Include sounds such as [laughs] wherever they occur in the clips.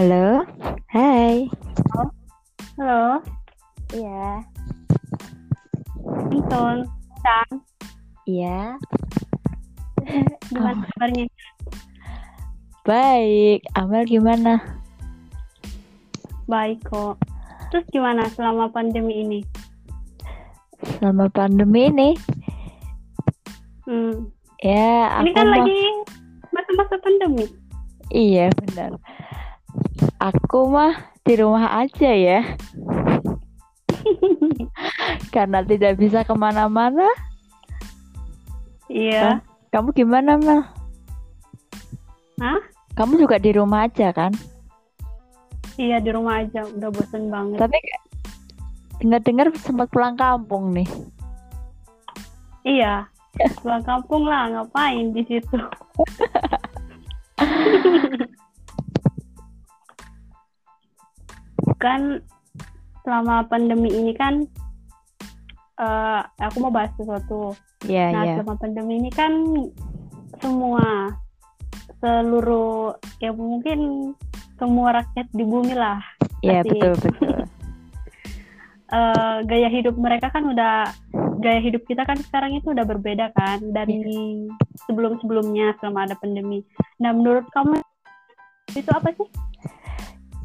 Halo, hai. Halo, Iya, Anton, Sang, iya. [laughs] gimana kabarnya? Baik, Amel gimana? Baik kok. Terus gimana selama pandemi ini? Selama pandemi ini, Hmm. ya Ini aku kan mah- lagi masa-masa pandemi. Iya benar. Aku mah di rumah aja ya, [laughs] karena tidak bisa ke mana-mana. Iya. Kamu gimana Mel? Hah? Kamu juga di rumah aja kan? Iya di rumah aja. Udah bosen banget. Tapi dengar-dengar sempat pulang kampung nih. Iya. [laughs] Pulang kampung lah, ngapain di situ? [laughs] kan selama pandemi ini kan eh, aku mau bahas sesuatu. Iya Nah, iya. selama pandemi ini kan semua seluruh ya mungkin semua rakyat di bumi lah Iya pasti. betul betul. [laughs] eh, gaya hidup mereka kan udah gaya hidup kita kan sekarang itu udah berbeda kan dari sebelum-sebelumnya selama ada pandemi. Nah, menurut kamu itu apa sih?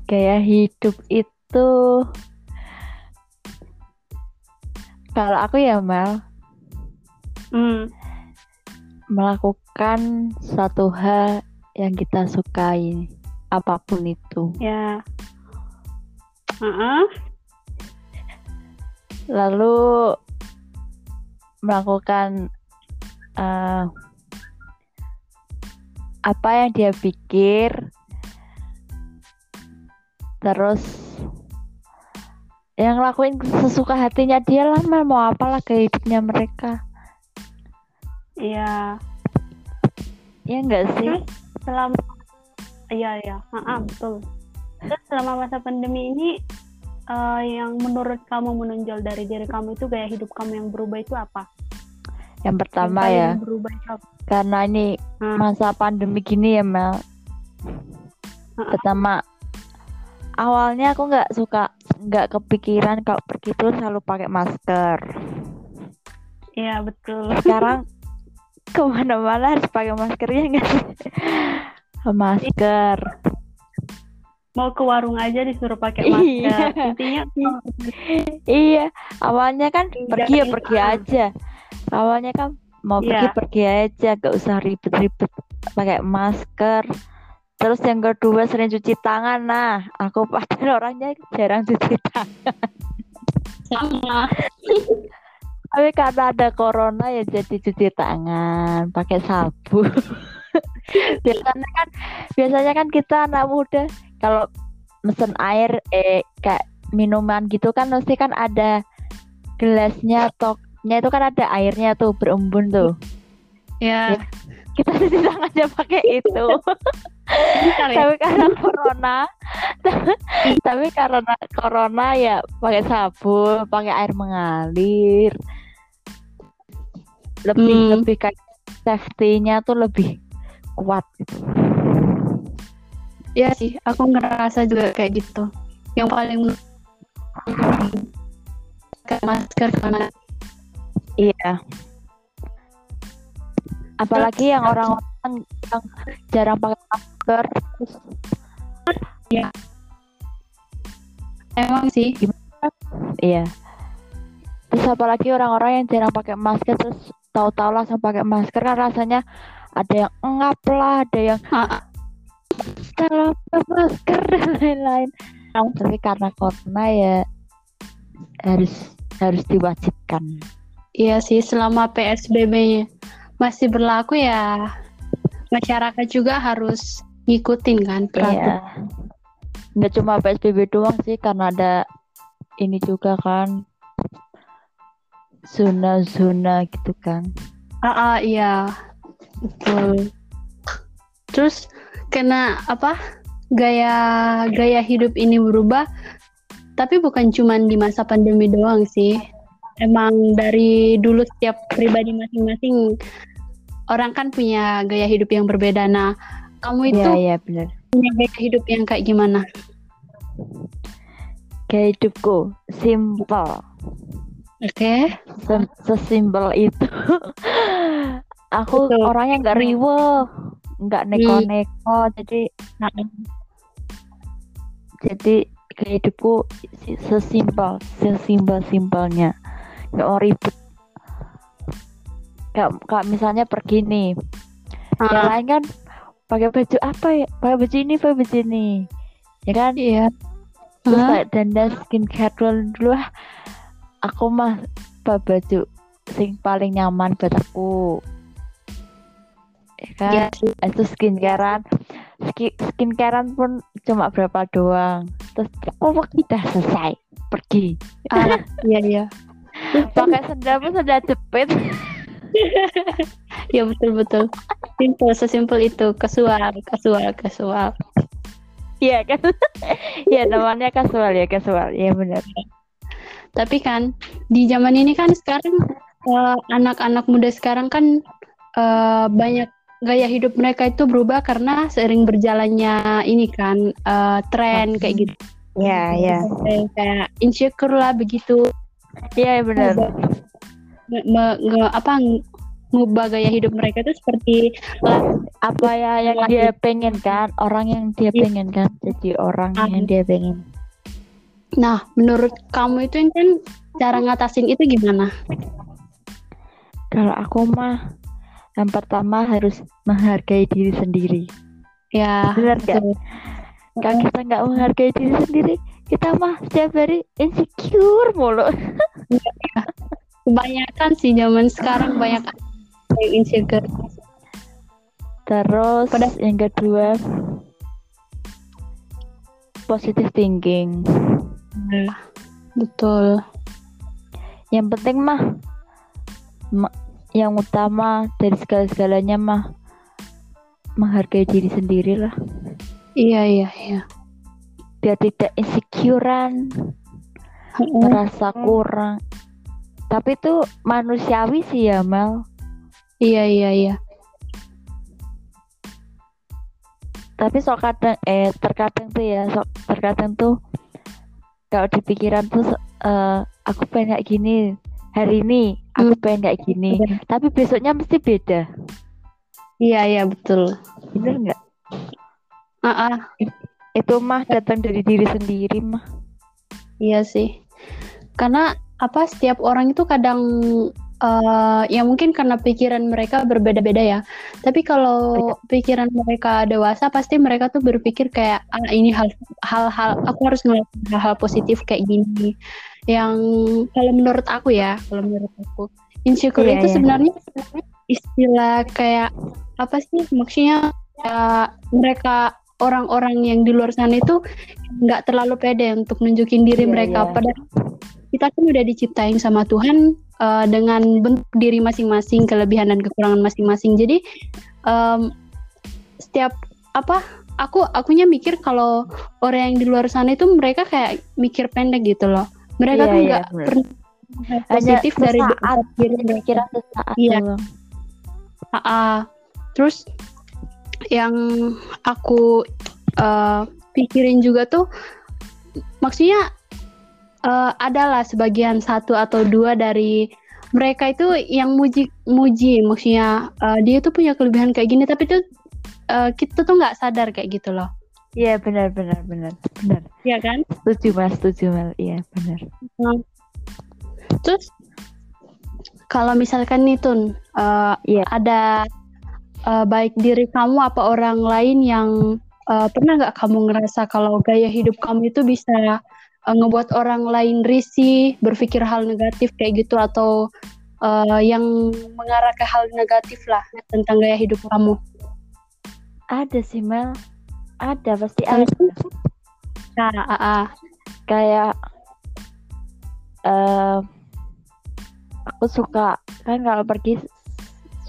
Gaya hidup itu kalau aku ya Mel Hmm, melakukan suatu hal yang kita sukai apa pun itu ya. Heeh. lalu melakukan eh, apa yang dia pikir terus yang ngelakuin sesuka hatinya dia lah Mel. mau apalah gaya hidupnya mereka Iya. ya enggak sih Terus selama iya ya, Heeh, betul. Terus selama masa pandemi ini eh, yang menurut kamu menonjol dari diri kamu itu gaya hidup kamu yang berubah itu apa? yang Yang pertama paling ya berubah itu apa? karena ini Hmm. masa pandemi gini ya Mel pertama awalnya aku nggak suka nggak kepikiran kalau pergi tuh selalu pakai masker Iya betul. sekarang [laughs] ke mana-mana harus pakai masker ya nggak sih masker Mau ke warung aja disuruh pakai Iya. masker. Intinya iya awalnya kan Tidak pergi ya pergi aja awalnya kan mau pergi Iya. pergi aja gak usah ribet-ribet pakai masker terus yang kedua sering cuci tangan nah aku [laughs] padahal orangnya jarang cuci tangan sama. Tapi karena ada corona ya jadi cuci tangan, pakai sabun. [laughs] biasanya kan biasanya kan kita anak muda kalau mesen air eh kayak minuman gitu kan mesti kan ada gelasnya toknya itu kan ada airnya tuh berembun tuh. Ya. Kita cuci tangannya pakai itu. Ya. tapi karena corona tapi karena corona ya pakai sabun, pakai air mengalir. Lebih Hmm. lebih kayak safety-nya tuh lebih kuat gitu. Iya sih, aku ngerasa juga kayak gitu. Yang paling masker karena Iya. Apalagi yang orang-orang yang jarang pakai masker terus emang sih Iya. Terus apalagi orang-orang yang jarang pakai masker terus tahu-tahu langsung pakai masker kan rasanya ada yang engap lah, ada yang kalau pakai masker dan lain-lain. Tapi karena corona ya harus harus diwajibkan. Iya sih, selama PSBB masih berlaku ya masyarakat juga harus ngikutin kan peraturan. Iya. Nggak cuma PSBB doang sih karena ada ini juga kan zona-zona gitu kan. Ah, ah, iya. Betul. Terus karena apa? Gaya gaya hidup ini berubah tapi bukan cuma di masa pandemi doang sih. Emang dari dulu setiap pribadi masing-masing orang kan punya gaya hidup yang berbeda. Nah, kamu itu Iya, iya benar. punya gaya hidup yang kayak gimana? Gaya hidupku simple. Oke. Sem- sesimpel itu. [laughs] Aku Betul. orangnya nggak riweh, nggak neko-neko. Jadi Nah, jadi hidupku si- sesimpel, sesimpel simpelnya. Nggak mau ribet. Kayak, kayak misalnya pergi nih, yang ah, lain kan pakai baju apa ya? Pakai baju ini, pakai baju ini, ya kan? iya. Terus Hah? kayak dandan skincare dulu, dulu ah. Aku mah pakai baju sing paling nyaman buat aku. Ya kan? Sih. Itu skincarean. Ski, skincarean pun cuma berapa doang. Terus oh, udah selesai. Pergi. Ah, iya iya. Pakai sendal pun sendal jepit. [laughs] Ya betul betul. Simple sesimpel itu kasual kasual kasual. Iya kan? Iya [laughs] namanya kasual ya kasual. Iya benar. Tapi kan di zaman ini kan sekarang eh, anak-anak muda sekarang kan eh, banyak gaya hidup mereka itu berubah karena seiring berjalannya ini kan eh, tren kayak gitu. Iya iya. Kayak, kayak insecure lah begitu. Iya benar. Nge- me- nge- apa ng- ngubah gaya hidup mereka itu seperti Apa ya yang dia pengen kan? Orang yang dia Iya. pengen kan? Jadi orang Ah. yang dia pengen. Nah, menurut kamu itu kan cara ngatasin itu gimana? Kalau aku mah yang pertama harus menghargai diri sendiri. Ya, Benar betul. Kalau kita nggak menghargai diri sendiri, kita mah setiap hari insecure mulu. [laughs] Kebanyakan sih zaman sekarang banyak yang insecure. Terus Pada- yang kedua positive thinking. Nah, betul. Yang penting mah ma- yang utama dari segala-segalanya mah menghargai diri sendiri lah. Iya, iya, iya. Biar tidak insecurean, Heeh. merasa kurang. Tapi itu manusiawi sih ya Mel. Iya, iya, iya. Tapi sok kadang eh terkadang tuh ya, sok terkadang tuh kalau di pikiran tuh eh, aku pengen kayak gini hari ini, aku Hmm. pengen kayak gini. Bener. Tapi besoknya mesti beda. Iya, iya, betul. Bener nggak? Ah, ah, Itu mah datang dari diri sendiri mah. iya sih. Karena apa setiap orang itu kadang eh ya mungkin karena pikiran mereka berbeda-beda ya. Tapi kalau pikiran mereka dewasa pasti mereka tuh berpikir kayak ah ini hal hal-hal aku harus ngelakuin hal-hal positif kayak gini. Yang kalau menurut aku ya, kalau menurut aku insecure Iya, itu iya. sebenarnya istilah kayak apa sih maksudnya ya, mereka orang-orang yang di luar sana itu nggak terlalu pede untuk nunjukin diri Iya, mereka iya. padahal kita kan udah diciptain sama Tuhan eh, dengan bentuk diri masing-masing kelebihan dan kekurangan masing-masing jadi em, setiap apa aku akunya mikir kalau orang yang di luar sana itu mereka kayak mikir pendek gitu loh mereka Iya, tuh iya, nggak pernah Hanya positif dari sesaat diri mereka pikiran sesaat Iya. ah. terus yang aku eh, pikirin juga tuh maksudnya eh, adalah sebagian satu atau dua dari mereka itu yang muji muji maksudnya eh, dia tuh punya kelebihan kayak gini tapi tuh eh, kita tuh nggak sadar kayak gitu loh Iya benar benar benar benar. ya kan Setuju mas, setuju Mel. Iya benar. terus kalau misalkan nih Tun eh, Iya. ada eh, baik diri kamu apa orang lain yang eh, pernah nggak kamu ngerasa kalau gaya hidup kamu itu bisa eh, ngebuat orang lain risih berpikir hal negatif kayak gitu atau eh, yang mengarah ke hal negatif lah tentang gaya hidup kamu Ada sih Mel. Ada pasti Ada. nah, ah, ah. Kayak eh aku suka kan kalau pergi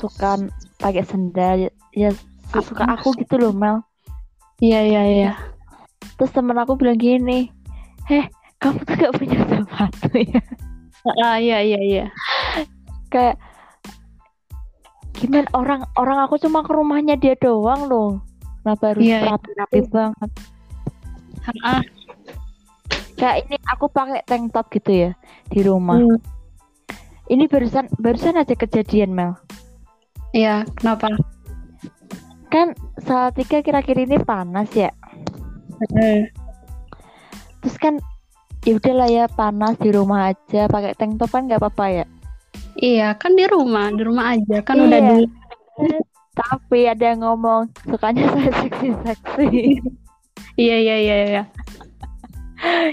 suka pakai sendal. Ya suka aku gitu loh Mel. iya iya iya. Terus temen aku bilang gini, heh kamu tuh gak punya sepatu ya? Ah, ah, iya iya iya. Kayak gimana orang orang aku cuma ke rumahnya dia doang loh. Kenapa harus Iya, rapi-rapi banget. Ah, kayak ini aku pakai tank top gitu ya di rumah. Hmm, ini barusan barusan aja kejadian Mel Iya, kenapa? kan saat tiga kira-kira ini panas ya Eh, terus kan ya udahlah ya panas di rumah aja pakai tank top kan nggak apa-apa ya Iya, kan di rumah, di rumah aja kan udah Iya. di tapi ada yang ngomong sukanya [laughs] saya seksi-seksi Iya, iya, iya, iya.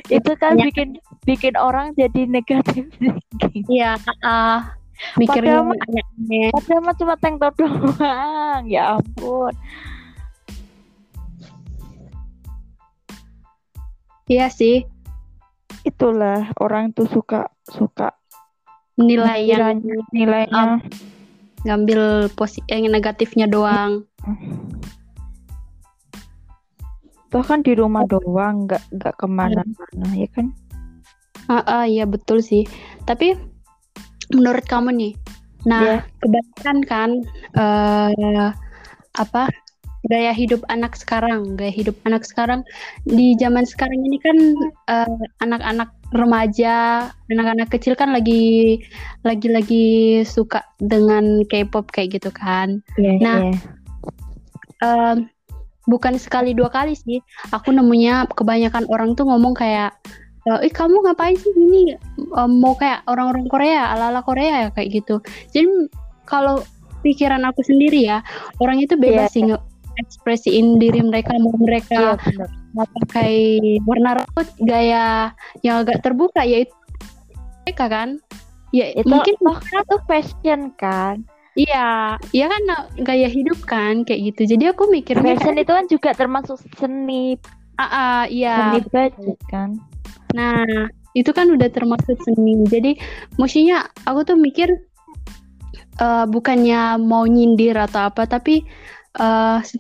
itu kan Banyak. bikin bikin orang jadi negatif [laughs] thinking Iya, ah, mikirnya Padahal padahal mah cuma tank top doang. Ya ampun. Iya sih, itulah orang tuh suka suka nilai yang nilainya nilainya. ngambil posi yang negatifnya doang. bahkan di rumah doang nggak nggak ke mana-mana ya kan? Ah, ah, iya betul sih. Tapi menurut kamu nih, nah Iya. kebanyakan kan eh apa gaya hidup anak sekarang, gaya hidup anak sekarang di zaman sekarang ini kan eh, anak-anak remaja, anak-anak kecil kan lagi lagi-lagi suka dengan K-pop kayak gitu kan. Iya, Nah, iya. Em, bukan sekali dua kali sih aku nemunya kebanyakan orang tuh ngomong kayak eh "Ih, kamu ngapain sih ini? Em, mau kayak orang-orang Korea ala-ala Korea ya kayak gitu. Jadi kalau pikiran aku sendiri ya orang itu bebas Iya. sih ekspresiin diri mereka mau Iya, mereka bener. mau pakai warna rambut gaya yang agak terbuka ya itu mereka kan. Ya itu mungkin toh kan itu fashion kan. Iya iya kan gaya hidup kan kayak gitu. Jadi aku mikirnya fashion itu kan juga termasuk seni. Ah, ah, iya. Seni budget kan Nah, itu kan udah termasuk seni. Jadi, mestinya aku tuh mikir eh, bukannya mau nyindir atau apa, tapi se-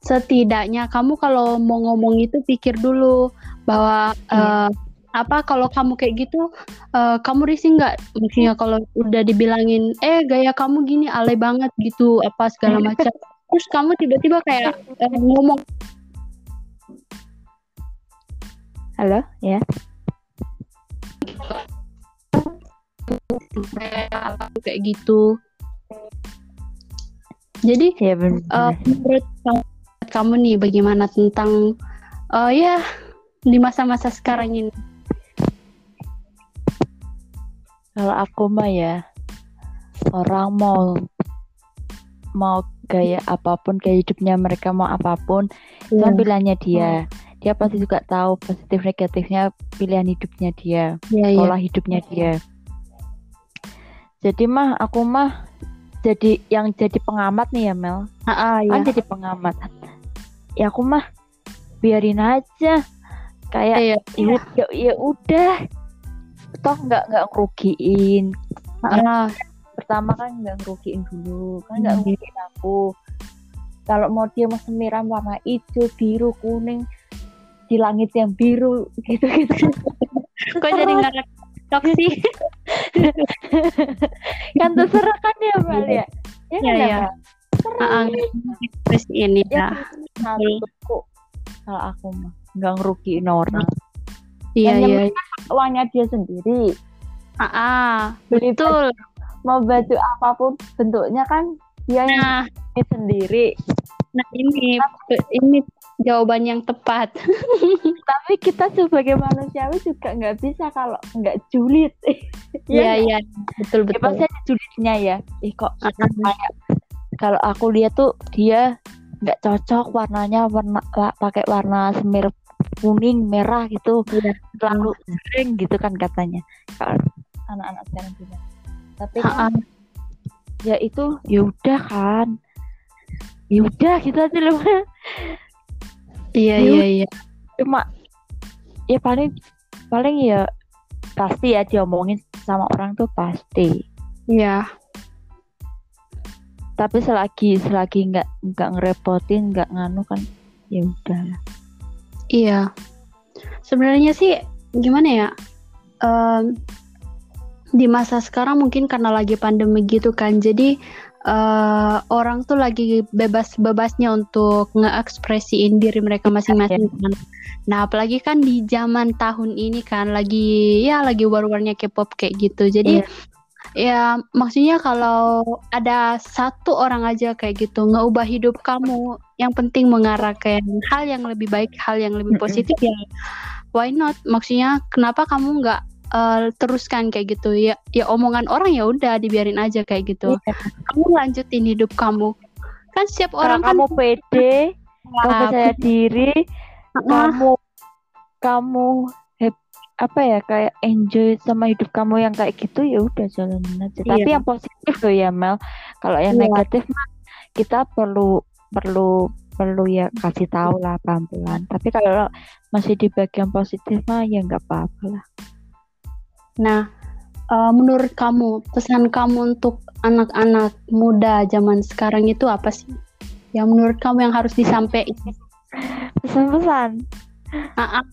setidaknya kamu kalau mau ngomong itu pikir dulu bahwa eh, apa kalau kamu kayak gitu, eh, kamu risih nggak? Maksudnya kalau udah dibilangin, eh gaya kamu gini alay banget gitu, apa segala macam. Terus kamu tiba-tiba kayak eh, ngomong halo ya kayak gitu. Jadi ya Eh, menurut kamu, nih bagaimana tentang eh ya di masa-masa sekarang ini? kalau aku mah ya orang mau mau gaya apa pun gaya hidupnya mereka mau apa pun itu kan pilihannya dia dia pasti juga tahu positif negatifnya pilihan hidupnya dia Iya, iya. pola hidupnya dia. Jadi mah aku mah jadi yang jadi pengamat nih ya Mel. Ah, ah, iya. kan jadi pengamat. Ya aku mah biarin aja. Kayak Iya. ya, ya, ya udah. Toh nggak nggak ngerugiin. Ah, pertama kan nggak ngerugiin dulu. Kan nggak Hmm. ngerugiin aku. Kalau mau dia mau semiran warna hijau biru kuning di langit yang biru gitu gitu kok jadi nggak cocok sih? [laughs] kan terserah kan ya ya ya kan Iya, ya? Terserah. Ah, ah, ekspresi ini ya ya. satu kalau aku mah nggak ngerugiin orang Iya, yang iya. uangnya dia sendiri Ah, ah, betul. mau baju apa pun bentuknya kan dia yang Nah, beli sendiri nah ini ini jawaban yang tepat. [laughs] tapi kita sebagai manusiawi juga nggak bisa kalau nggak julid [laughs] Iya, iya. Betul, ya betul. pasti ada julidnya ya ih kok Ah, ah. kayak kalau aku lihat tuh dia nggak cocok warnanya warna wa- pakai warna semir kuning merah gitu Iya. terlalu sering gitu kan katanya kalau anak-anak sekarang bilang tapi Ah, kan ah. ya itu ya udah kan ya udah gitu aja loh [laughs] Iya, Ya iya, iya. cuma ya paling paling ya pasti ya diomongin sama orang tuh pasti Iya. tapi selagi selagi nggak nggak ngerepotin nggak nganu kan ya udah Iya. Sebenarnya sih gimana ya? Em, di masa sekarang mungkin karena lagi pandemi gitu kan. Jadi uh, orang tuh lagi bebas-bebasnya untuk ngeekspresiin diri mereka masing-masing kan. Nah, apalagi kan di zaman tahun ini kan lagi ya lagi war-warnya K-pop kayak gitu. Jadi Iya. ya maksudnya kalau ada satu orang aja kayak gitu ngeubah hidup kamu, yang penting mengarah ke hal yang lebih baik, hal yang lebih positif ya why not? Maksudnya kenapa kamu nggak uh, teruskan kayak gitu ya ya omongan orang ya udah dibiarin aja kayak gitu Iya. kamu lanjutin hidup kamu kan setiap Kalau orang kan kamu pede, kamu Ah, percaya diri, ah, kamu kamu apa ya kayak enjoy sama hidup kamu yang kayak gitu ya udah jalanin aja. Tapi Iya. yang positif tuh ya Mel. Kalau yang Iya. negatif mah kita perlu perlu perlu ya kasih tahu lah pelan-pelan. Tapi kalau masih di bagian positif mah ya nggak apa-apa lah. Nah uh, menurut kamu pesan kamu untuk anak-anak muda zaman sekarang itu apa sih? Yang menurut kamu yang harus disampaikan? Pesan-pesan, Ah, ah,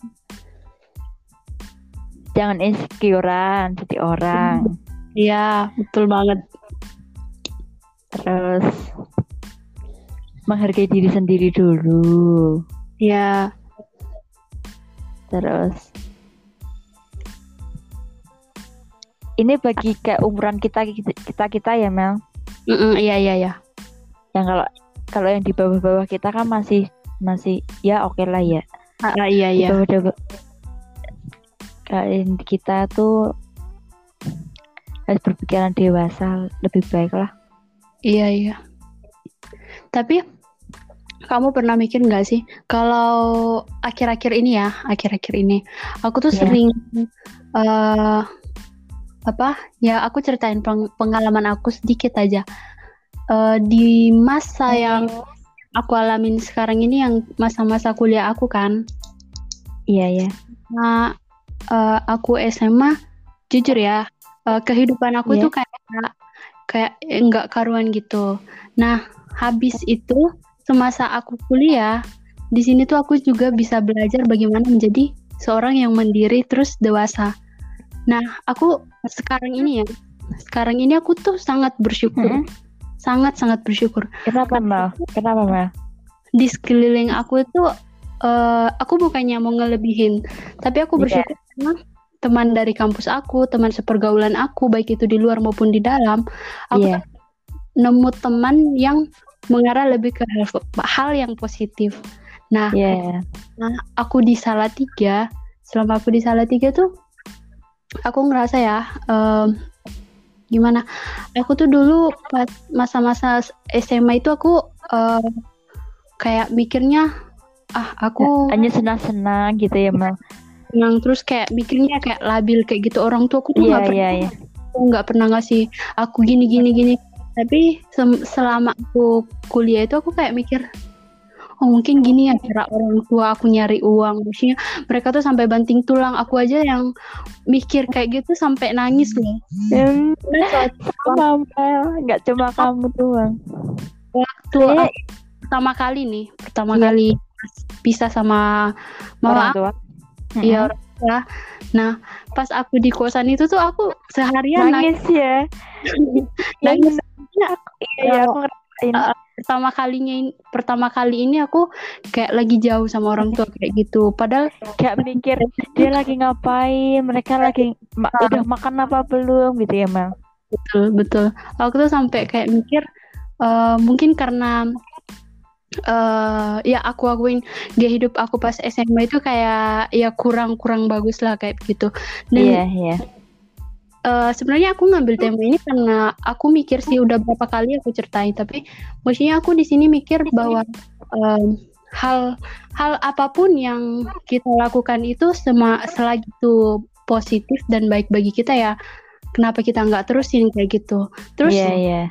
jangan insecurean jadi orang. Iya betul banget. Terus menghargai diri sendiri dulu. ya Terus ini bagi kayak umuran kita kita kita ya Mel. Mm-mm, iya iya iya Yang kalau kalau yang di bawah-bawah kita kan masih masih ya oke lah ya. Ah, ah, iya Di iya bawah-bawah kalian kita tuh harus berpikiran dewasa lebih baik lah. Iya iya. Tapi kamu pernah mikir nggak sih kalau akhir-akhir ini ya, akhir-akhir ini aku tuh Iya. sering eh apa? Ya aku ceritain peng- pengalaman aku sedikit aja. Eh, di masa yang aku alamin sekarang ini yang masa-masa kuliah aku kan. Iya ya. Nah, eh, aku SMA jujur ya, eh, kehidupan aku Iya. tuh kayak kayak enggak karuan gitu. Nah, habis itu semasa aku kuliah, di sini tuh aku juga bisa belajar bagaimana menjadi seorang yang mandiri terus dewasa. Nah, aku sekarang ini ya, sekarang ini aku tuh sangat bersyukur, Mm-mm. sangat sangat bersyukur Kenapa Mel? Kenapa Mel? di sekeliling aku itu eh, aku bukannya mau ngelebihin tapi aku Iya. bersyukur sama teman dari kampus aku teman sepergaulan aku baik itu di luar maupun di dalam aku tuh nemu teman yang mengarah lebih ke hal, hal yang positif nah Iya. aku di Salatiga selama aku di Salatiga tuh aku ngerasa ya em, gimana aku tuh dulu pas masa-masa SMA itu aku eh, kayak mikirnya ah aku Hanya senang-senang gitu ya Mel. senang terus kayak mikirnya kayak labil kayak gitu orang tua aku tuh Iya nggak pernah iya iya. aku nggak pernah ngasih aku gini gini gini tapi selama aku kuliah itu aku kayak mikir oh mungkin gini ya cara orang tua aku nyari uang maksudnya mereka tuh sampai banting tulang aku aja yang mikir kayak gitu sampai nangis loh Hmm. Nggak cuma kamu doang. waktu aku pertama kali nih pertama Iya. kali pisah sama mama orang tua. Iya orang tua. Nah, pas aku di kosan itu tuh aku seharian nangis. nangis ya. [laughs] nangis. Iya, iya aku ngerasain. Uh, Pertama kalinya ini, pertama kali ini aku kayak lagi jauh sama orang tua kayak gitu. Padahal kayak mikir dia lagi ngapain, mereka lagi ma- udah makan apa belum gitu ya Mel. betul betul. Aku tuh sampai kayak mikir uh, mungkin karena eh ya aku akuin gaya hidup aku pas SMA itu kayak ya kurang kurang bagus lah kayak gitu. Dan Iya iya. Eh, sebenarnya aku ngambil tema ini karena aku mikir sih udah berapa kali aku ceritain tapi maksudnya aku di sini mikir bahwa em, hal hal apa pun yang kita lakukan itu sema selagi itu positif dan baik bagi kita ya kenapa kita nggak terusin kayak gitu. Terus Iya iya.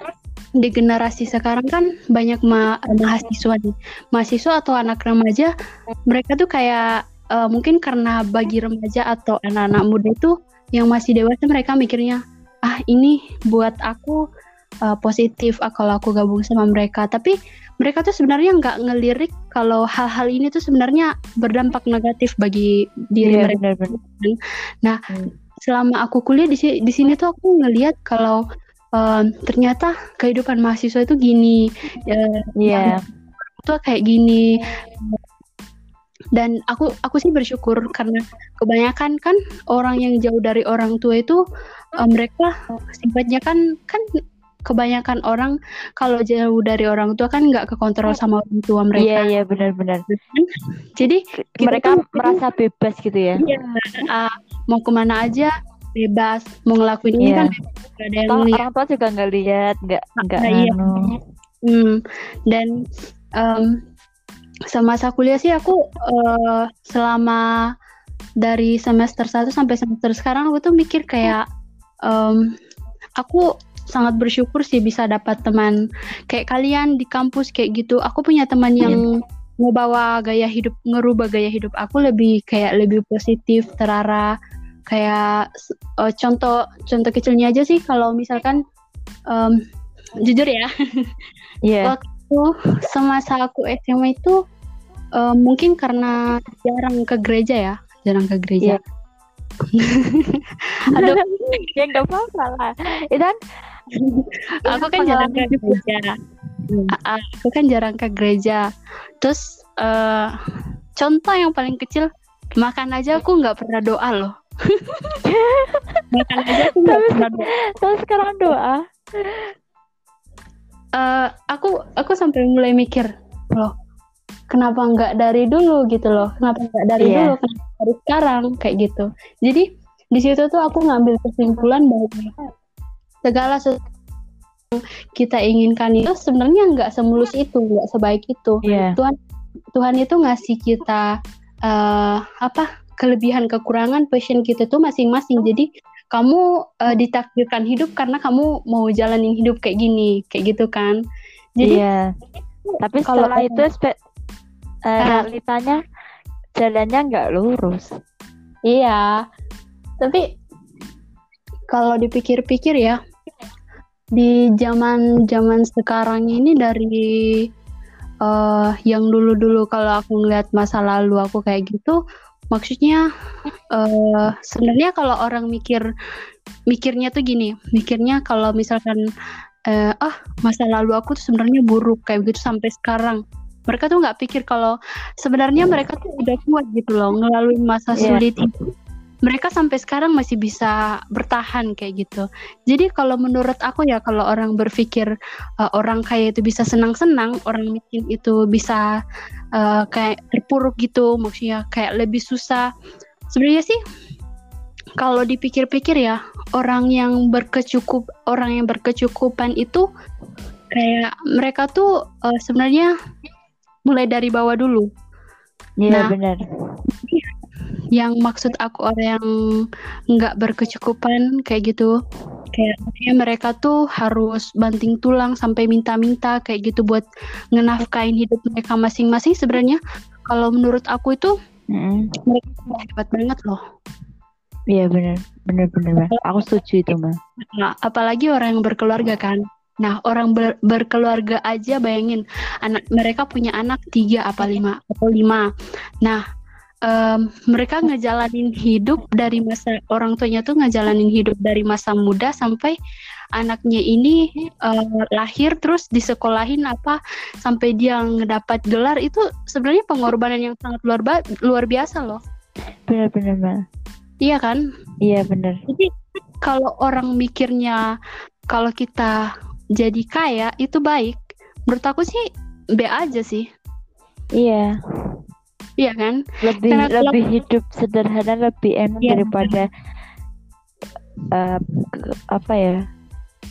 di generasi sekarang kan banyak ma- mahasiswa nih. Mahasiswa atau anak remaja mereka tuh kayak eh, mungkin karena bagi remaja atau anak-anak muda itu yang masih dewasa mereka mikirnya ah ini buat aku eh, positif ah, kalau aku gabung sama mereka tapi mereka tuh sebenarnya nggak ngelirik kalau hal-hal ini tuh sebenarnya berdampak negatif bagi diri Iya mereka benar-benar. selama aku kuliah di sini di sini tuh aku ngelihat kalau um, ternyata kehidupan mahasiswa itu gini ya Iya. itu kayak gini dan aku aku sih bersyukur karena kebanyakan kan orang yang jauh dari orang tua itu eh, mereka sifatnya kan kan kebanyakan orang kalau jauh dari orang tua kan nggak kekontrol sama orang tua Iya, mereka iya benar-benar. jadi kita Mereka tuh- merasa bebas gitu ya. Iya, ah, mau ke mana aja bebas, mau ngelakuin ini Iya. kan bebas, ada yang orang tua juga nggak lihat, nggak nggak Nah, iya. anu. Hmm, dan em, semasa kuliah sih aku eh, selama dari semester 1 sampai semester sekarang aku tuh mikir kayak em, aku sangat bersyukur sih bisa dapat teman kayak kalian di kampus kayak gitu. Aku punya teman yang ngebawa gaya hidup, ngerubah gaya hidup aku lebih kayak lebih positif, terarah. Kayak eh, contoh contoh kecilnya aja sih kalau misalkan em, jujur ya Iya. waktu semasa aku SMA itu eh, mungkin karena jarang ke gereja ya, jarang ke gereja. Aduh, [laughs] ya nggak apa-apa lah. Itu kan aku kan jarang ke gereja. Ah, ah, aku kan jarang ke gereja. Terus eh, contoh yang paling kecil makan aja aku nggak pernah doa loh. [laughs] makan aja aku nggak pernah doa. terus sekarang doa. Eh, aku aku sampai mulai mikir loh kenapa nggak dari dulu? gitu loh. Kenapa nggak dari Iya. dulu? Kenapa dari sekarang? kayak gitu. Jadi di situ tuh aku ngambil kesimpulan bahwa segala sesuatu yang kita inginkan itu sebenarnya nggak semulus itu nggak sebaik itu. Iya. Tuhan itu ngasih kita eh, apa kelebihan kekurangan passion kita tuh masing-masing. Jadi kamu eh, ditakdirkan hidup karena kamu mau jalanin hidup kayak gini kayak gitu kan jadi Iya. Tapi kalau setelah itu spe- realitanya jalannya nggak lurus. Iya, tapi kalau dipikir-pikir ya, di zaman zaman sekarang ini dari eh, yang dulu-dulu kalau aku ngeliat masa lalu aku kayak gitu, maksudnya eh, sebenarnya kalau orang mikir mikirnya tuh gini, mikirnya kalau misalkan eh, ah masa lalu aku tuh sebenarnya buruk kayak gitu sampai sekarang. Mereka tuh nggak pikir kalau sebenarnya mereka tuh udah kuat gitu loh ngelaluin masa Iya. sulit itu. Mereka sampai sekarang masih bisa bertahan kayak gitu. Jadi kalau menurut aku ya kalau orang berpikir uh, orang kaya itu bisa senang-senang, orang miskin itu bisa uh, kayak terpuruk gitu, maksudnya kayak lebih susah. Sebenarnya sih kalau dipikir-pikir ya orang yang berkecukup orang yang berkecukupan itu kayak mereka tuh uh, sebenarnya mulai dari bawah dulu. Iya Nah, benar. Yang maksud aku orang yang nggak berkecukupan kayak gitu kayak maksudnya mereka tuh harus banting tulang sampai minta-minta kayak gitu buat ngenafkain hidup mereka masing-masing sebenarnya kalau menurut aku itu Mm-mm. mereka hebat banget loh Iya benar, benar benar. Mbak. Aku setuju itu mah. nah, apalagi orang yang berkeluarga kan nah orang ber- berkeluarga aja bayangin anak mereka punya anak tiga apa lima atau lima nah em, mereka ngejalanin hidup dari masa orang tuanya tuh ngejalanin hidup dari masa muda sampai anaknya ini eh, lahir terus disekolahin apa sampai dia ngedapat gelar. Itu sebenarnya pengorbanan yang sangat luar ba- luar biasa loh. Benar benar iya kan? Iya benar. jadi kalau orang mikirnya kalau kita jadi kaya itu baik. Menurut aku sih B aja sih. Iya. Iya kan Lebih Karena kalau- lebih hidup sederhana lebih enak Iya. daripada ke- apa ya?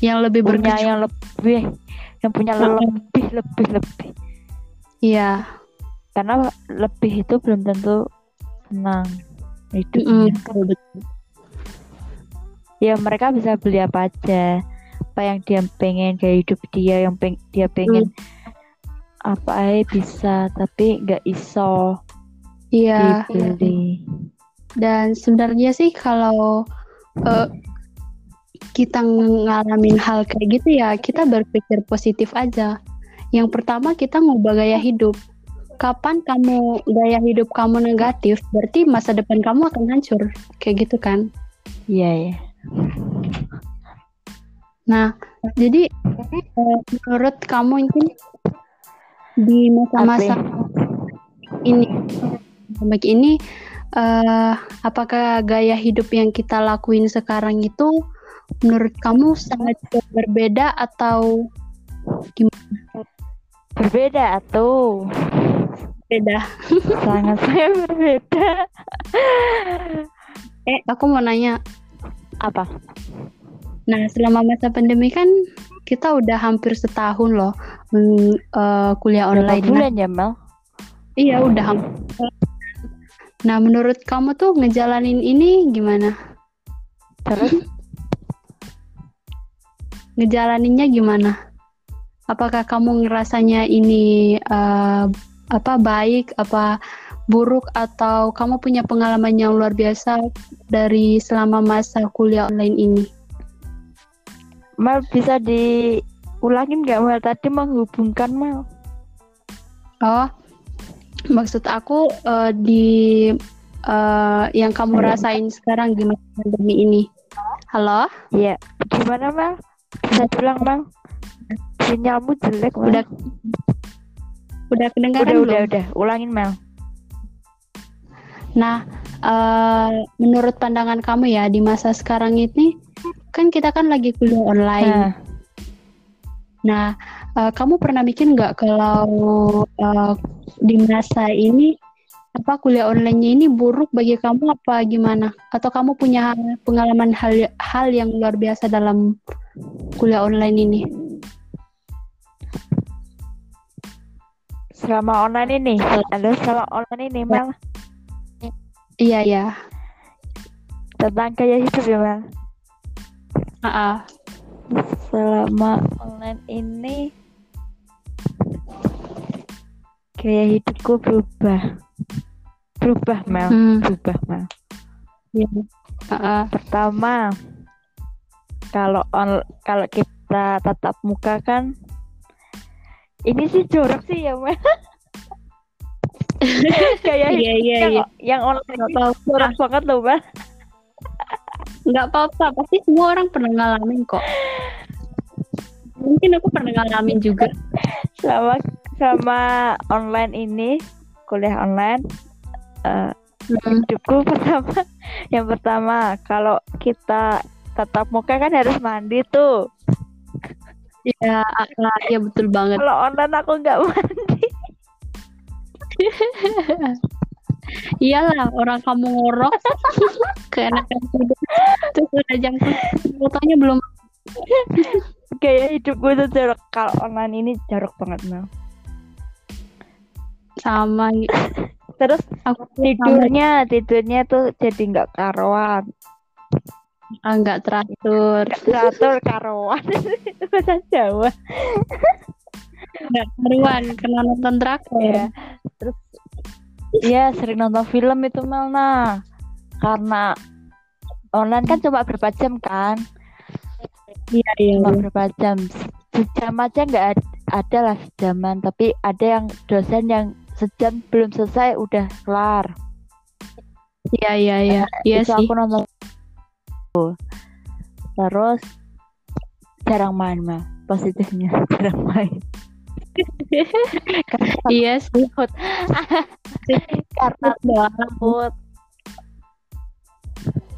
yang lebih Punya berkecukupan yang lebih yang punya Mm-mm. lebih lebih lebih. iya Karena lebih itu belum tentu senang betul, betul. Ya mereka bisa beli apa aja. Apa yang dia pengen gaya hidup dia yang peng dia pengen apa aja bisa tapi nggak iso iya. Dibeli. dan sebenarnya sih kalau eh, kita ngalamin hal kayak gitu ya kita berpikir positif aja. Yang pertama kita ngubah gaya hidup. Kapan kamu gaya hidup kamu negatif berarti masa depan kamu akan hancur. Kayak gitu kan? Iya ya. Nah, jadi eh, menurut kamu ini di masa-masa ini pandemik ini eh, apakah gaya hidup yang kita lakuin sekarang itu menurut kamu sangat berbeda atau Berbeda tuh. beda? Sangat sangat berbeda. [laughs] Eh, aku mau nanya. Apa? Nah, selama masa pandemi kan kita udah hampir setahun loh mm, eh, kuliah Berapa online. Nah, bulan ya Mel? iya, udah hampir. Nah, menurut kamu tuh ngejalanin ini gimana? Terus Ngejalaninnya gimana? Apakah kamu ngerasanya ini eh, apa baik, apa buruk, atau kamu punya pengalaman yang luar biasa dari selama masa kuliah online ini? Mel bisa diulangin nggak Mel tadi menghubungkan Mel? Oh, maksud aku eh, di eh, yang kamu rasain sekarang di masa pandemi ini. Halo? Iya. Gimana Mel? Bisa diulang Mel? Sinyalmu jelek Mel. Udah udah kedengaran udah, belum? udah, udah. Ulangin Mel. Nah, eh, menurut pandangan kamu ya di masa sekarang ini kan kita kan lagi kuliah online. Nah, Nah, eh, kamu pernah mikir nggak kalau eh, di masa ini apa kuliah online-nya ini buruk bagi kamu apa gimana? Atau kamu punya pengalaman hal hal yang luar biasa dalam kuliah online ini? selama online ini. Halo, selama online ini Mel. Iya ya. Tentang hidup ya Mel. Ah. Selama online ini gaya hidupku berubah. Berubah Mel. Hmm, Berubah Mel. iya. Ah, ah. Pertama, kalau on kalau kita tatap muka kan ini sih jorok sih ya Mel. [laughs] Gaya Iya iya yang, iya. yang online apa-apa. jorok banget loh Mel. Nggak apa-apa. Pasti semua orang pernah ngalamin kok. [laughs] Mungkin aku pernah ngalamin juga. Selama selama online ini kuliah online eh, Hmm, hidupku [laughs] pertama. Yang pertama kalau kita tatap muka kan harus mandi tuh. Iya, ah, ah, iya betul banget. kalau online aku nggak mandi. [laughs] Iyalah, orang kamu ngorok. [laughs] Keenakan hidup. Terus udah jam fotonya belum. Gaya hidupku itu jorok. Kalau online ini jorok banget Mel sama terus aku tidurnya tidurnya tuh jadi nggak karuan Ah, nggak teratur. Teratur karuan itu [laughs] bahasa Jawa. Nggak karuan karena nonton drakor. Ya terus ya sering nonton film itu Mel. Nah karena online kan cuma berapa jam kan? Iya iya. Cuma berapa jam? Sejam aja nggak ad- ada lah sejaman. Tapi ada yang dosen yang sejam belum selesai udah kelar. Iya iya iya. Iya itu sih. aku nonton. Terus jarang main mah positifnya [laughs] jarang main. Iya sih [laughs] karena takut.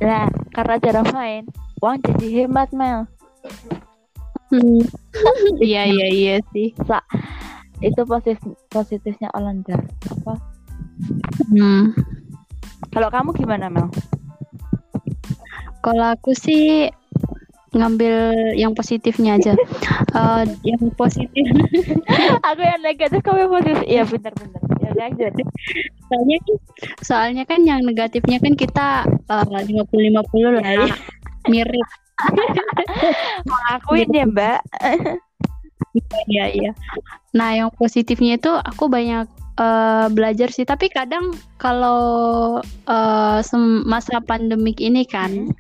Nah karena jarang main uang jadi hemat Mel. Hmm. [laughs] iya iya iya sih. Sa itu positif positifnya Olanda apa? Hmm. kalau kamu gimana Mel? Kalau aku sih ngambil yang positifnya aja. [laughs] Eh, yang positif. [laughs] Aku yang negatif kamu yang positif. Iya benar benar. Ya lanjut soalnya kan soalnya kan yang negatifnya kan kita lima puluh lima puluh lah Iya, iya. mirip. [laughs] Akuin ya mbak iya iya. Nah yang positifnya itu aku banyak eh, belajar sih. Tapi kadang kalau sem- masa pandemik ini kan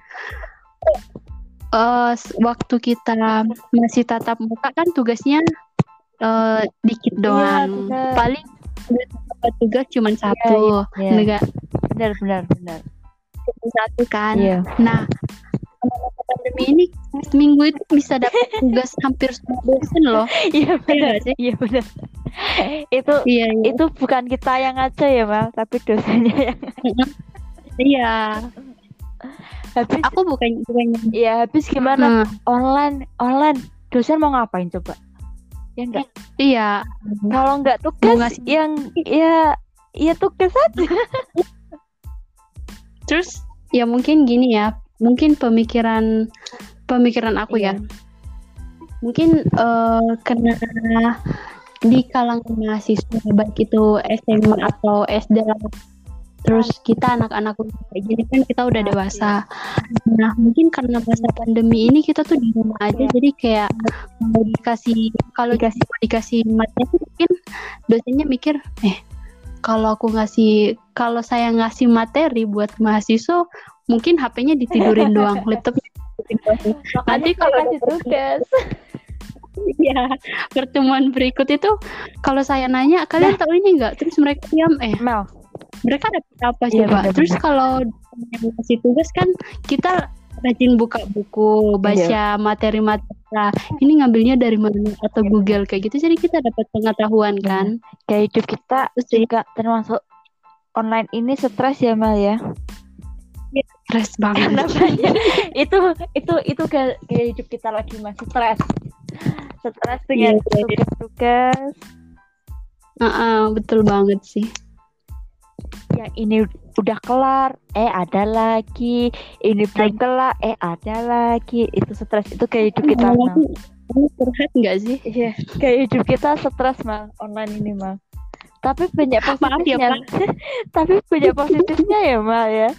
eh, s- waktu kita masih tatap muka kan tugasnya eh, dikit doang. bener. paling tugas cuma satu. iya. Benar benar benar. Satu kan. Iya. Nah, pandemi ini seminggu itu bisa dapat tugas hampir semua dosen loh. [laughs] Iya Iya benar. sih? Iya benar. itu Iya, iya. itu bukan kita yang ngaca ya Mal, tapi dosennya yang [laughs] Iya. habis. Aku bukan bukan Iya habis gimana? Hmm, Online online dosen mau ngapain coba? Ya enggak. iya. Kalau enggak tugas ngasih- yang ya ya tugas aja. Terus ya mungkin gini ya, mungkin pemikiran pemikiran aku ya. Iya. Mungkin eh, karena di kalangan mahasiswa baik itu SMA atau SD terus kita anak-anak gini kan kita udah dewasa. Nah mungkin karena masa pandemi ini kita tuh di rumah aja, Iya. jadi kayak mau dikasih kalau dikasih dikasih materi mungkin dosennya mikir eh kalau aku ngasih kalau saya ngasih materi buat mahasiswa mungkin HP-nya ditidurin doang, [laughs] laptopnya. Nanti kalau kasih tugas. [laughs] Iya, pertemuan berikut itu kalau saya nanya kalian tahu ini enggak? Terus mereka diam, eh Mel, mereka dapat apa Iya, coba? benar-benar. Terus kalau yang ngasih tugas kan kita rajin buka buku, baca Iya. materi-materi. Nah, ini ngambilnya dari mana atau Google kayak gitu. Jadi kita dapat pengetahuan Iya. kan. kayak hidup kita Terus juga termasuk online ini stres ya Mel ya. Stres [laughs] banget. Kenapa ya? itu itu itu kayak kayak hidup kita lagi masih stres. Stres dengan Iya, iya, tugas-tugas Heeh, betul banget sih. yang ini udah kelar, eh ada lagi, ini belum kelar, eh ada lagi. Itu stres itu kayak hidup kita kamu curhat nggak sih? Iya, kayak hidup kita stres mal online ini mal. Tapi banyak Maaf ya, positifnya. [laughs] Tapi banyak positifnya ya mal ya.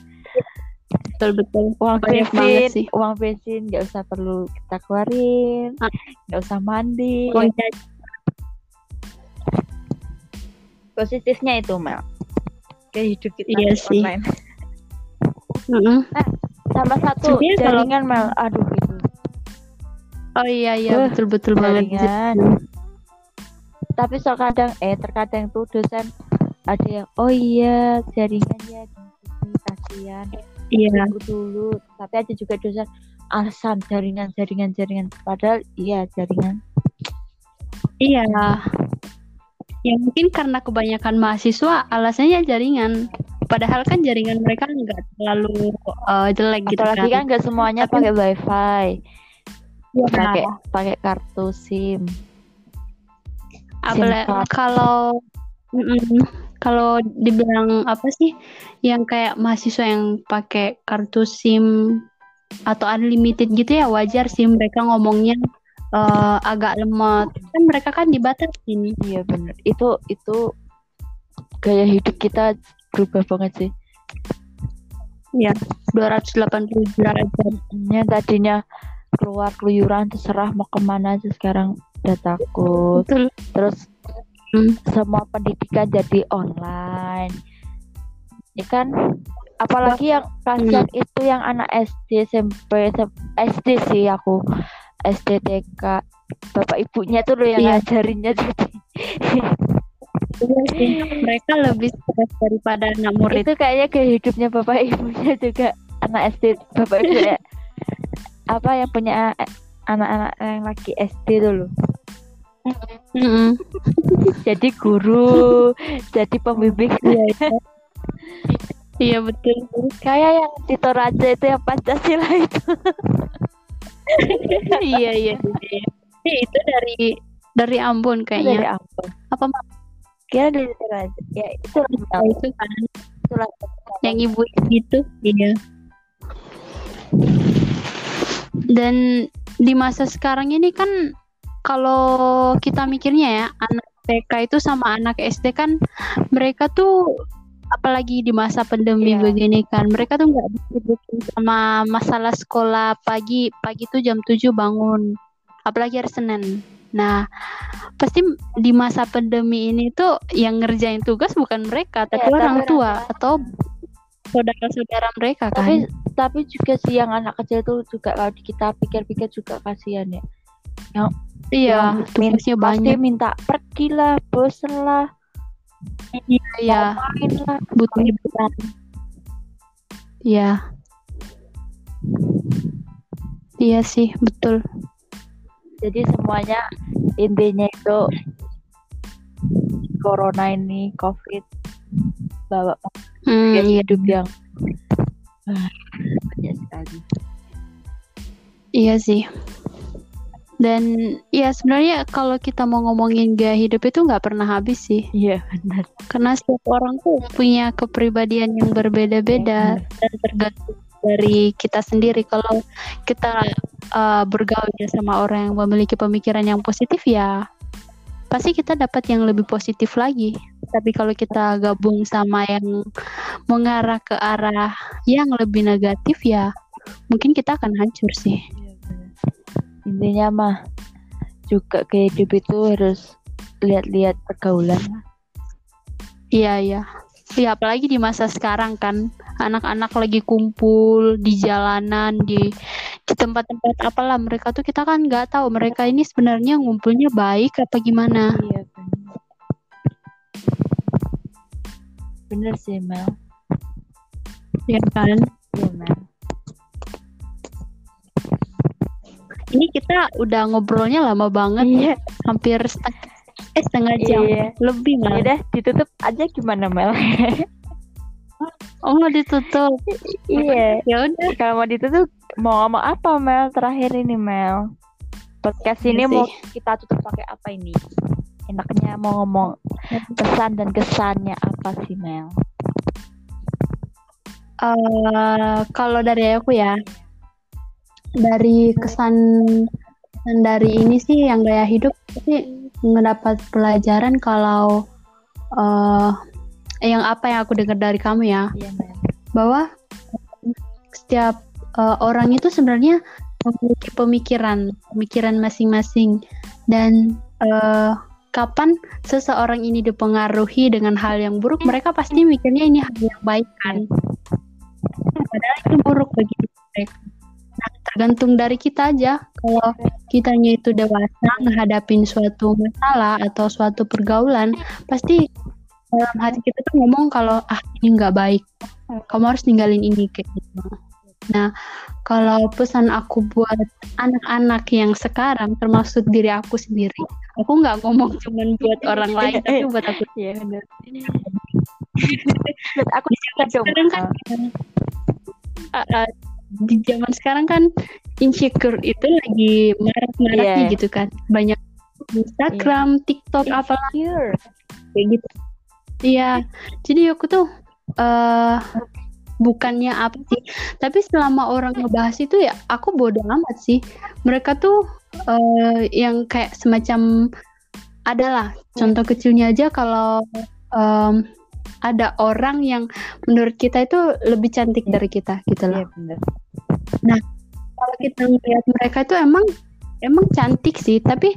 Betul betul. Uang Banyak banget sih. bensin, uang bensin nggak usah perlu kita keluarin, Ah. nggak usah mandi. Positifnya itu mal. Kayak hidup kita Iya sih. online. Heeh. Sama satu Sebenarnya kalau- jaringan mal. Aduh itu. Oh iya iya Uh, betul betul banget. Jaringan. Tapi soal kadang eh terkadang tuh dosen ada yang oh iya jaringan ya kasihan Iya. tunggu dulu tapi ada juga dosen alasan jaringan jaringan jaringan padahal iya jaringan Iya. Ya mungkin karena kebanyakan mahasiswa alasannya jaringan. Padahal kan jaringan mereka nggak terlalu uh, jelek gitu kan kan. nggak semuanya Tapi- pakai wifi Iya. pakai pakai kartu sim Apalagi kalau mm-mm, kalau dibilang apa sih yang kayak mahasiswa yang pakai kartu SIM atau unlimited gitu ya wajar sih mereka ngomongnya uh, agak lemot. Kan mereka kan dibatasin. iya bener itu itu gaya hidup kita berubah banget sih 280 derajat. Nya tadinya keluar keluyuran terserah mau ke mana aja sekarang udah takut Betul. terus Hmm. semua pendidikan jadi online ya kan apalagi yang kasihan itu yang anak SD SMP SM SD sih aku SD TK bapak ibunya tuh loh yang Iya. ngajarinnya jadi Iya. Mereka lebih stres daripada anak murid. itu kayaknya kayak hidupnya bapak ibunya juga anak SD bapak ibu ya [laughs] apa yang punya a- anak-anak yang lagi SD dulu Mm-mm. [laughs] jadi guru jadi pembimbing Iya, iya. Iya betul. kayak yang di Toraja itu yang Pancasila itu [laughs] iya iya. iya. Eh, itu dari dari Ambon dari kayaknya. Ambon Apa Mak? kira dari Toraja ya itu Oh, itu kan itulah yang ibu itu. Iya. Dan di masa sekarang ini kan kalau kita mikirnya ya anak TK itu sama anak SD kan mereka tuh apalagi di masa pandemi Iya. begini kan mereka tuh nggak disebutin sama masalah sekolah pagi pagi tuh jam 7 bangun apalagi hari Senin nah pasti di masa pandemi ini tuh yang ngerjain tugas bukan mereka tapi Iya, tapi orang orang tua tua. atau saudara-saudara mereka kan tapi tapi juga sih yang anak kecil tuh juga kalau kita pikir-pikir juga kasihan ya Yang min- tugasnya pasti banyak minta pergi lah bosen lah iya lah butuh hiburan iya Iya sih, betul. Jadi semuanya intinya itu corona ini covid bawa Hmm, iya. hidup yang [sighs] banyak sekali. Iya sih. Dan ya sebenarnya kalau kita mau ngomongin gaya hidup itu nggak pernah habis sih. Iya benar. Karena setiap orang tuh punya kepribadian yang berbeda-beda dan tergantung dari kita sendiri. Kalau kita uh, bergaul ya sama orang yang memiliki pemikiran yang positif ya pasti kita dapat yang lebih positif lagi. Tapi kalau kita gabung sama yang mengarah ke arah yang lebih negatif ya mungkin kita akan hancur sih. Intinya mah juga gaya hidup itu harus lihat-lihat pergaulan. Iya, iya. Ya, apalagi di masa sekarang kan, anak-anak lagi kumpul di jalanan, di di tempat-tempat apalah mereka tuh kita kan nggak tahu mereka ini sebenarnya ngumpulnya baik apa gimana. Iya benar. Bener sih Mel. Ya kan? Iya Mel. Ini kita udah ngobrolnya lama banget, Iya. hampir setengah, eh setengah jam Iya. lebih Ya malah. udah ditutup aja gimana Mel? [laughs] Oh mau ditutup? iya. Ya udah. Kalau mau ditutup mau ngomong apa Mel terakhir ini Mel? Podcast Iya ini sih. mau kita tutup pakai apa ini? Enaknya mau ngomong pesan dan kesannya apa sih Mel? Eh, kalau dari aku ya, dari kesan kesan dari ini sih yang gaya hidup sih ngedapat pelajaran kalau eh yang apa yang aku dengar dari kamu ya, Iya bahwa setiap eh, orang itu sebenarnya memiliki pemikiran, pemikiran masing-masing. Dan eh, kapan seseorang ini dipengaruhi dengan hal yang buruk, mereka pasti mikirnya ini hal yang baik kan. Padahal itu buruk bagi mereka. Nah, tergantung dari kita aja. Kalau kitanya itu dewasa menghadapin suatu masalah atau suatu pergaulan, pasti dalam hati kita tuh ngomong kalau ah ini nggak baik, kamu harus ninggalin ini kayak gitu. Nah, kalau pesan aku buat anak-anak yang sekarang, termasuk diri aku sendiri, aku nggak ngomong cuman buat orang lain, tapi buat aku Iya benar. [laughs] Buat aku sekarang kan uh, uh, di zaman sekarang kan insecure itu lagi marak-maraknya Iya. gitu kan. Banyak Instagram, TikTok apa Insecure. kayak gitu. Iya. Jadi aku tuh eh bukannya apa sih tapi selama orang ngebahas itu ya aku bodoh amat sih. Mereka tuh eh yang kayak semacam adalah contoh kecilnya aja kalau em, ada orang yang menurut kita itu lebih cantik dari kita gitu loh Iya benar. kalau kita melihat mereka itu emang emang cantik sih tapi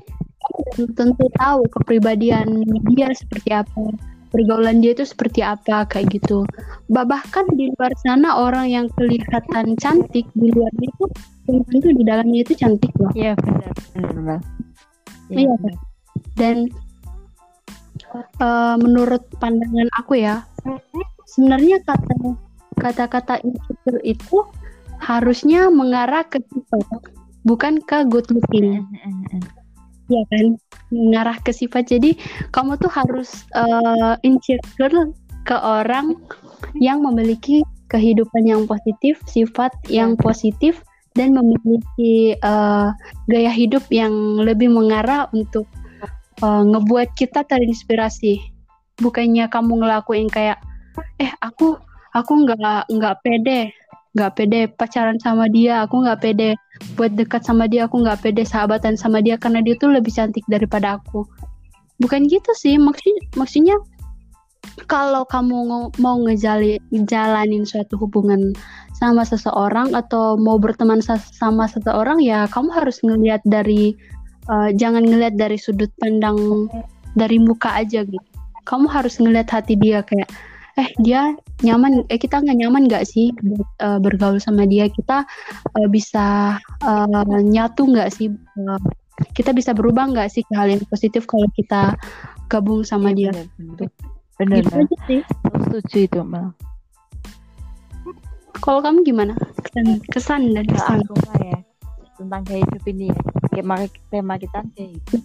tentu tahu kepribadian dia seperti apa pergaulan dia itu seperti apa kayak gitu Bah- bahkan di luar sana orang yang kelihatan cantik di luar itu tentu di dalamnya itu cantik loh Iya benar. Benar Mel. Iya, Kak. dan eh, menurut pandangan aku ya sebenarnya kata kata-kata insecure itu harusnya mengarah ke sifat bukan ke good looking. Ya kan? Mengarah ke sifat. Jadi kamu tuh harus eh, insecure ke orang yang memiliki kehidupan yang positif sifat yang positif dan memiliki eh, gaya hidup yang lebih mengarah untuk eh, ngebuat kita terinspirasi. Bukannya kamu ngelakuin kayak eh aku aku nggak nggak pede nggak pede pacaran sama dia aku nggak pede buat dekat sama dia aku nggak pede sahabatan sama dia karena dia tuh lebih cantik daripada aku. Bukan gitu sih maksudnya maksudnya kalau kamu mau ngejali jalanin suatu hubungan sama seseorang atau mau berteman sa- sama seseorang ya kamu harus ngelihat dari eh, jangan ngelihat dari sudut pandang dari muka aja gitu. Kamu harus ngelihat hati dia kayak eh dia nyaman eh kita nggak nyaman nggak sih buat, eh, bergaul sama dia? Kita eh, bisa eh, nyatu nggak sih? Eh, kita bisa berubah nggak sih ke hal yang positif kalau kita gabung sama dia? Benar gitu aja sih. Setuju itu Mel. kalau kamu gimana? Kesan kesan dan kesan ya tentang gaya hidup ini ya. Tema, tema kita hidup.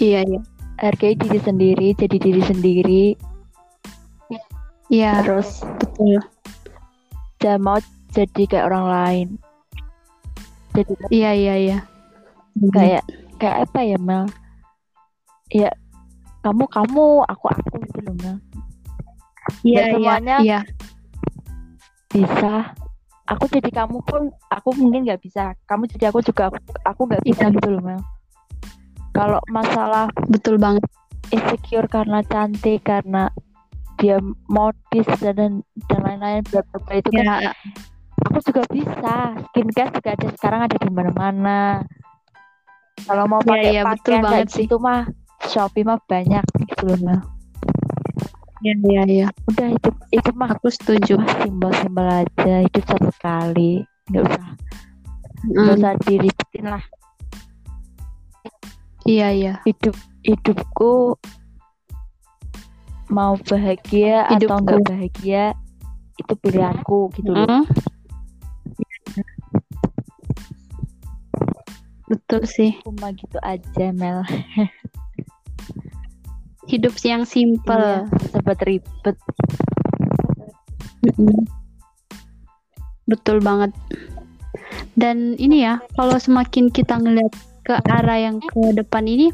Iya, iya. Hargai diri sendiri, jadi diri sendiri. Iya, Terus betul. jangan mau jadi kayak orang lain. Jadi Iya, iya, iya. kayak kayak apa ya Mel? Ya kamu kamu, aku aku gitu loh Mel. Iya, iya, semuanya iya. bisa. Aku jadi kamu pun aku mungkin nggak bisa. Kamu jadi aku juga aku nggak bisa Iya. gitu loh Mel. Kalau masalah Betul banget. insecure karena cantik karena dia modis dan dan lain-lain bla bla bla itu kan Ya, aku juga bisa skincare juga ada sekarang ada di mana-mana kalau mau Iya, pakai iya, betul pakaian kayak banget sih. gitu mah Shopee mah banyak gitu loh Mel. Iya, iya, iya. udah itu itu mah Aku setuju. simbol-simbol aja hidup satu kali nggak usah nggak Mm, usah diribetin lah Iya, iya. hidup hidupku mau bahagia atau Hidupku. nggak bahagia itu pilihanku gitu loh Mm. Betul sih. aku mah gitu aja Mel [laughs] Hidup yang simple. Iya, sebet ribet. Betul banget. Dan ini ya, kalau semakin kita ngeliat ke arah yang ke depan ini,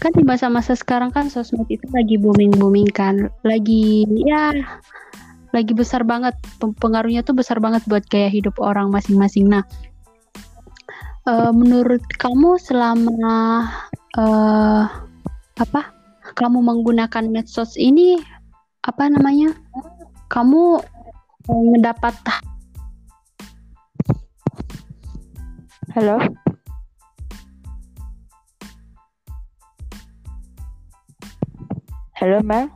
kan di masa-masa sekarang kan sosmed itu lagi booming-booming kan, lagi ya, lagi besar banget, pengaruhnya tuh besar banget buat gaya hidup orang masing-masing. Nah, eh, menurut kamu selama eh apa? Kamu menggunakan medsos ini apa namanya? Kamu ngedapat halo? Halo Mel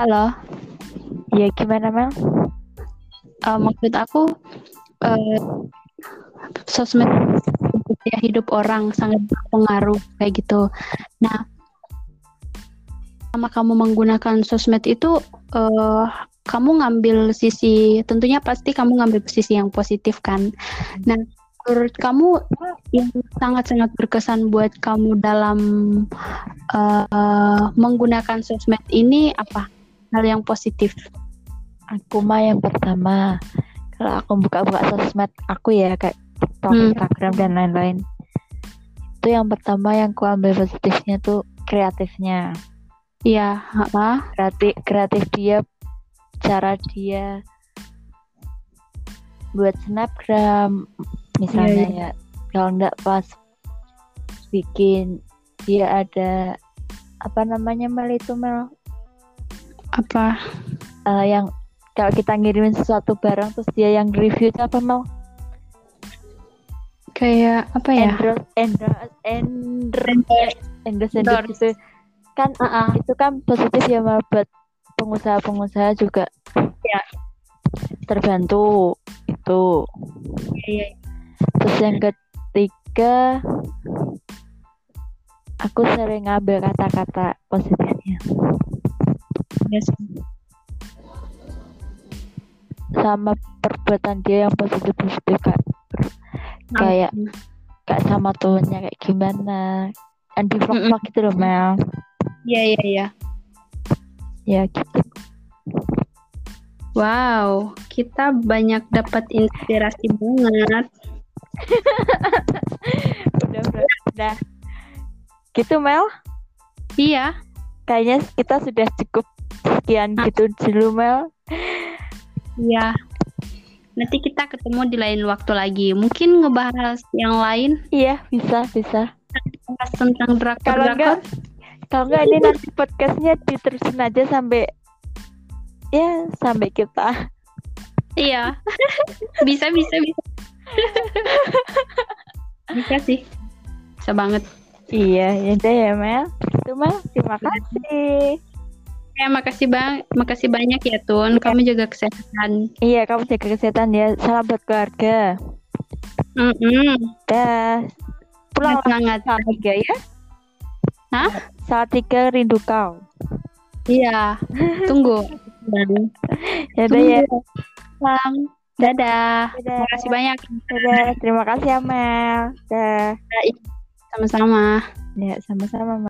halo? Ya gimana Mel Eh, maksud aku eh, sosmed gaya hidup orang sangat berpengaruh kayak gitu. Nah, sama kamu menggunakan sosmed itu eh kamu ngambil sisi tentunya pasti kamu ngambil sisi yang positif kan. Nah, menurut kamu yang sangat-sangat berkesan buat kamu dalam eh menggunakan sosmed ini apa? Hal yang positif. aku mah yang pertama kalau aku buka-buka sosmed aku ya kayak TikTok, Hmm. Instagram dan lain-lain itu yang pertama yang ku ambil positifnya tuh kreatifnya Iya, apa? kreatif kreatif dia cara dia buat snapgram misalnya Iya, ya kalau enggak pas bikin dia ada apa namanya Mel itu Mel Apa? Eh, yang kalau kita ngirimin sesuatu barang terus dia yang review apa Mel Kayak apa ya? endorse endorse endorse endorse endorse. gitu. Kan Ah, itu kan positif ya buat pengusaha-pengusaha juga. Ya. terbantu itu. Iya, terus yang ketiga aku sering ngambil kata-kata positifnya. Iya sih. sama perbuatan dia yang positif positif kayak kayak sama temennya kayak gimana? Yang di vlog vlog gitu loh Mel. Iya, iya, iya. ya gitu. Wow, kita banyak dapat inspirasi banget. [laughs] udah udah udah. Gitu Mel? Iya, kayaknya kita sudah cukup sekian Ah. gitu dulu Mel. Iya. Nanti kita ketemu di lain waktu lagi. Mungkin ngebahas yang lain, iya bisa bisa bahas tentang kalau drakor-drakor. enggak kalau enggak ini nanti podcastnya diterusin aja sampai ya sampai kita Iya. bisa, bisa, bisa. bisa sih. Bisa banget. iya ya udah ya Mel itu Mel terima kasih Ya, makasih bang, makasih banyak ya Tun. Kamu jaga kesehatan. iya kamu jaga kesehatan ya salam buat keluarga Mm-mm. dah pulang Semangat. saat tiga ya Hah? saat tiga rindu kau Iya. Tunggu. [laughs] Ya udah ya. Bang. Dadah. Dadah. Terima kasih banyak. Dadah. Terima kasih Amel. Dah. Sama-sama. Ya, sama-sama.